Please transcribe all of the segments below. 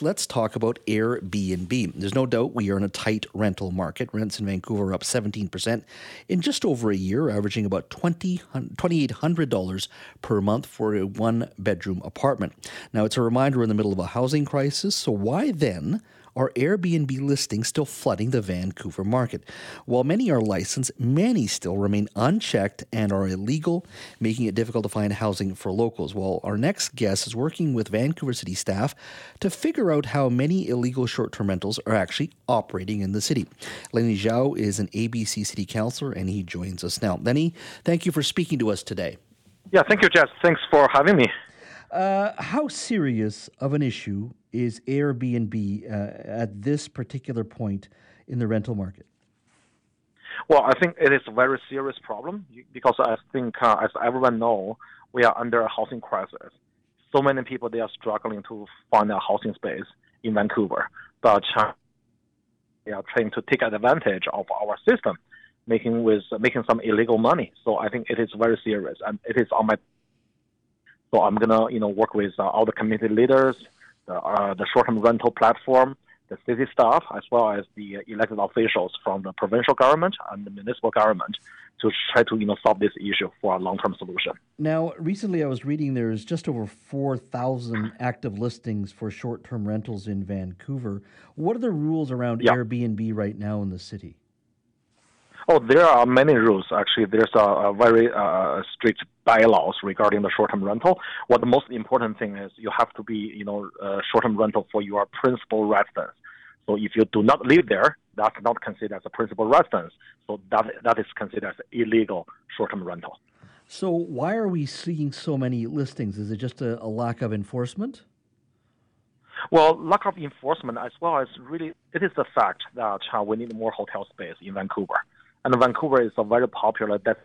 Let's talk about Airbnb. There's no doubt we are in a tight rental market. Rents in Vancouver are up 17% in just over a year, averaging about $2,800 per month for a one bedroom apartment. Now, it's a reminder in the middle of a housing crisis, so why then are Airbnb listings still flooding the Vancouver market? While many are licensed, many still remain unchecked and are illegal, making it difficult to find housing for locals. Well, our next guest is working with Vancouver City staff to figure out how many illegal short term rentals are actually operating in the city. Lenny Zhou is an ABC City Councilor and he joins us now. Lenny, thank you for speaking to us today. Yeah, thank you, Jess. Thanks for having me. Uh, how serious of an issue is Airbnb uh, at this particular point in the rental market? Well, I think it is a very serious problem because I think, uh, as everyone know, we are under a housing crisis. So many people they are struggling to find a housing space in Vancouver, but they are trying to take advantage of our system, making with making some illegal money. So I think it is very serious, and it is on my so I'm gonna, you know, work with uh, all the community leaders, the, uh, the short-term rental platform, the city staff, as well as the elected officials from the provincial government and the municipal government to try to, you know, solve this issue for a long-term solution. Now, recently I was reading there's just over 4,000 active listings for short-term rentals in Vancouver. What are the rules around yeah. Airbnb right now in the city? Oh, there are many rules. Actually, there's a, a very uh, strict bylaws regarding the short-term rental. What the most important thing is, you have to be, you know, uh, short-term rental for your principal residence. So if you do not live there, that's not considered as a principal residence. So that that is considered as illegal short-term rental. So why are we seeing so many listings? Is it just a, a lack of enforcement? Well, lack of enforcement as well as really, it is the fact that uh, we need more hotel space in Vancouver. And Vancouver is a very popular that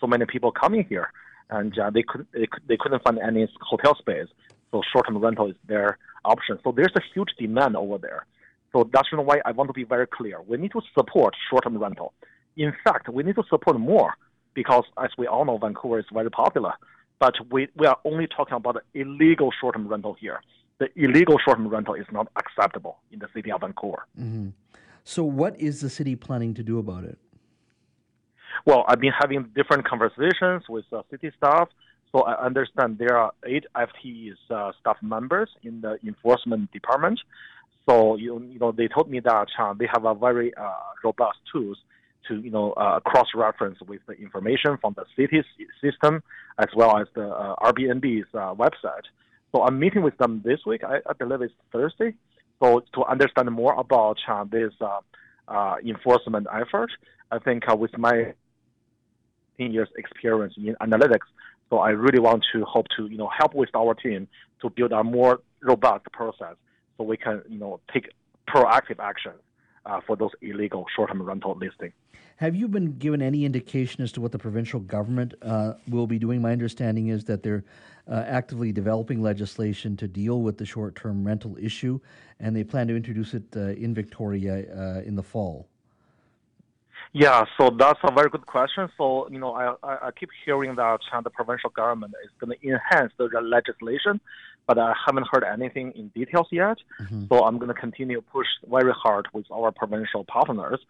so many people coming here, and uh, they could they, they couldn't find any hotel space, so short-term rental is their option. So there's a huge demand over there. So that's why I want to be very clear. We need to support short-term rental. In fact, we need to support more because, as we all know, Vancouver is very popular. But we, we are only talking about the illegal short-term rental here. The illegal short-term rental is not acceptable in the city of Vancouver. Mm-hmm. So, what is the city planning to do about it? Well, I've been having different conversations with uh, city staff. So I understand there are eight FTEs uh, staff members in the enforcement department. So you, you know they told me that uh, they have a very uh, robust tools to you know uh, cross-reference with the information from the city's system as well as the uh, Airbnb's website. So I'm meeting with them this week. I, I believe it's Thursday. So to understand more about uh, this uh, uh, enforcement effort, I think with my 10 years experience in analytics, so I really want to hope to you know help with our team to build a more robust process so we can you know take proactive action uh, for those illegal short-term rental listing. Have you been given any indication as to what the provincial government uh, will be doing? My understanding is that they're uh, actively developing legislation to deal with the short term rental issue, and they plan to introduce it uh, in Victoria uh, in the fall. Yeah, so that's a very good question. So, you know, I, I, keep hearing that the provincial government is going to enhance the legislation, but I haven't heard anything in details yet. Mm-hmm. So I'm going to continue to push very hard with our provincial partners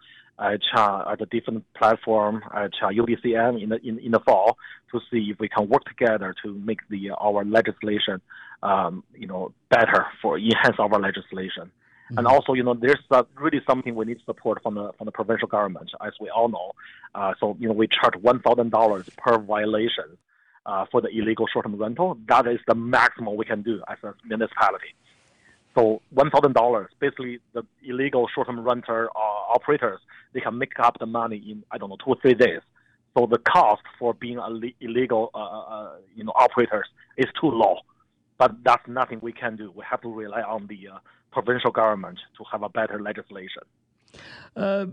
at, uh, at a different platform at uh, UBCM in the, in, in the fall to see if we can work together to make the our legislation, um, you know, better for enhance our legislation. Mm-hmm. And also, you know, there's uh, really something we need support from the from the provincial government, as we all know. Uh, so, you know, we charge one thousand dollars per violation uh, for the illegal short-term rental. That is the maximum we can do as a municipality. So, one thousand dollars, basically, the illegal short-term renter uh, operators they can make up the money in I don't know two or three days. So the cost for being a le- illegal, uh, uh, you know, operators is too low. But that's nothing we can do. We have to rely on the uh, provincial government to have a better legislation. Uh,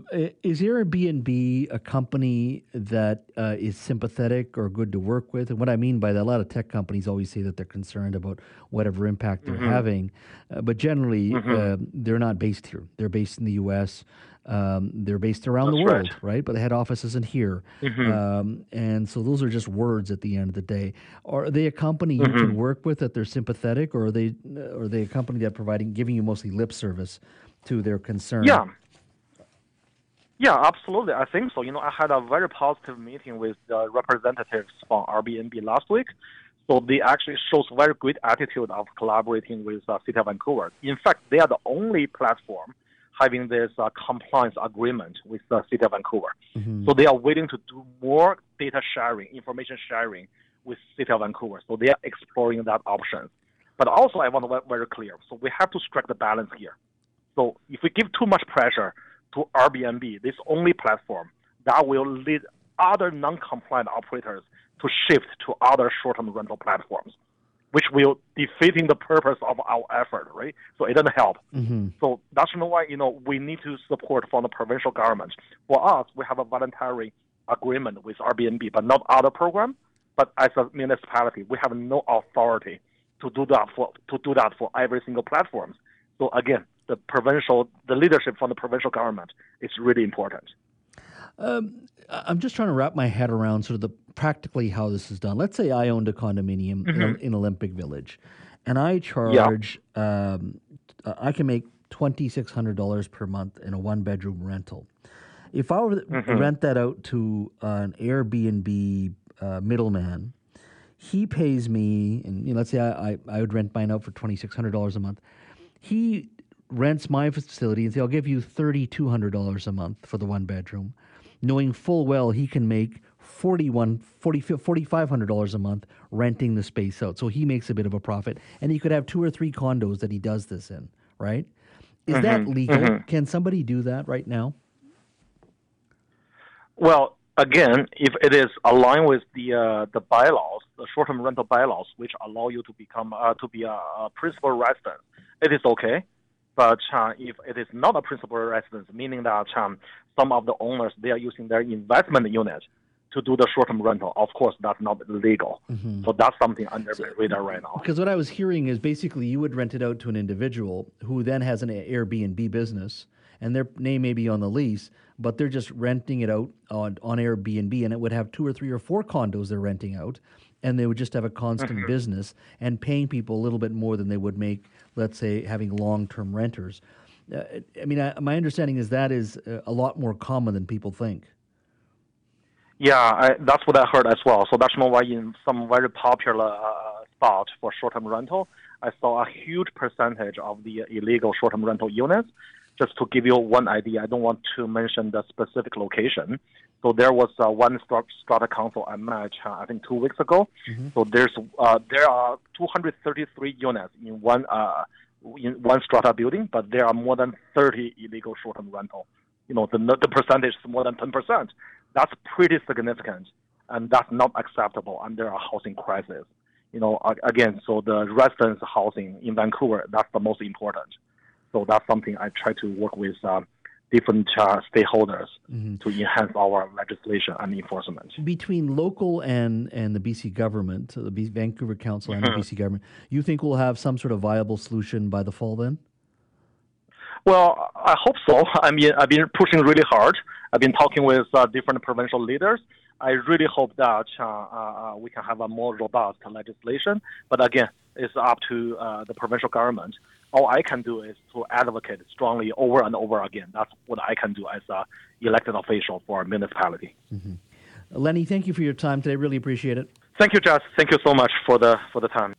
is Airbnb a company that uh, is sympathetic or good to work with? And what I mean by that, a lot of tech companies always say that they're concerned about whatever impact they're mm-hmm. having, uh, but generally mm-hmm. Uh, they're not based here. They're based in the U.S. Um, they're based around That's the world, right. right. But the head office isn't here, mm-hmm. um, and so those are just words at the end of the day. Are they a company you can mm-hmm. work with that they're sympathetic, or are they uh, are they a company that providing giving you mostly lip service to their concern? Yeah. Yeah, absolutely. I think so. You know, I had a very positive meeting with the representatives from Airbnb last week. So they actually shows very good attitude of collaborating with uh, City of Vancouver. In fact, they are the only platform having this uh, compliance agreement with the City of Vancouver. Mm-hmm. So they are willing to do more data sharing, information sharing with City of Vancouver. So they are exploring that option. But also, I want to be very clear. So we have to strike the balance here. So if we give too much pressure to Airbnb, this only platform, that will lead other non-compliant operators to shift to other short-term rental platforms which will defeating the purpose of our effort, right? So it doesn't help. Mm-hmm. So that's why you know we need to support from the provincial government. For us, we have a voluntary agreement with Airbnb, but not other program. But as a municipality, we have no authority to do that for to do that for every single platform. So again, the provincial, the leadership from the provincial government is really important. Um, I'm just trying to wrap my head around sort of the practically how this is done. Let's say I owned a condominium mm-hmm. in, in, Olympic Village, and I charge. Yeah. Um, I can make twenty six hundred dollars per month in a one bedroom rental. If I were to mm-hmm. rent that out to an Airbnb uh, middleman, he pays me, and you know, let's say I, I, I would rent mine out for twenty six hundred dollars a month. He rents my facility and say, I'll give you thirty two hundred dollars a month for the one bedroom knowing full well he can make 41 40 $4500 a month renting the space out. So he makes a bit of a profit. And he could have two or three condos that he does this in right? Is mm-hmm, that legal? Mm-hmm. can somebody do that right now? Well again if it is aligned with the uh, the bylaws the short-term rental bylaws which allow you to become uh, to be a, a principal resident it is okay but uh, if it is not a principal residence, meaning that um, some of the owners they are using their investment unit to do the short-term rental, of course that's not legal. Mm-hmm. So that's something under so, radar right now. Because what I was hearing is basically you would rent it out to an individual who then has an Airbnb business, and their name may be on the lease, but they're just renting it out on, on Airbnb, and it would have two or three or four condos they're renting out, and they would just have a constant mm-hmm. business and paying people a little bit more than they would make, let's say, having long-term renters. Uh, I mean, I, my understanding is that is a lot more common than people think. Yeah, I, that's what I heard as well. So that's why in some very popular uh, spot for short-term rental, I saw a huge percentage of the illegal short-term rental units. Just to give you one idea, I don't want to mention the specific location. So there was uh, one strata council I met, uh, I think two weeks ago. Mm-hmm. So there's uh, there are 233 units in one uh, in one strata building, but there are more than 30 illegal short-term rental. You know, the the percentage is more than 10 percent. That's pretty significant, and that's not acceptable under a housing crisis. You know, again, so the residence housing in Vancouver, that's the most important. So that's something I try to work with uh, different uh, stakeholders mm-hmm. to enhance our legislation and enforcement. Between local and, and the BC government, the B- Vancouver Council and mm-hmm. the BC government, you think we'll have some sort of viable solution by the fall then? Well, I hope so. I mean, I've been pushing really hard. I've been talking with uh, different provincial leaders. I really hope that uh, uh, we can have a more robust legislation. But again, it's up to uh, the provincial government all I can do is to advocate strongly over and over again. That's what I can do as a elected official for a municipality. Mm-hmm. Lenny, thank you for your time today. Really appreciate it. Thank you, Jess. Thank you so much for the for the time.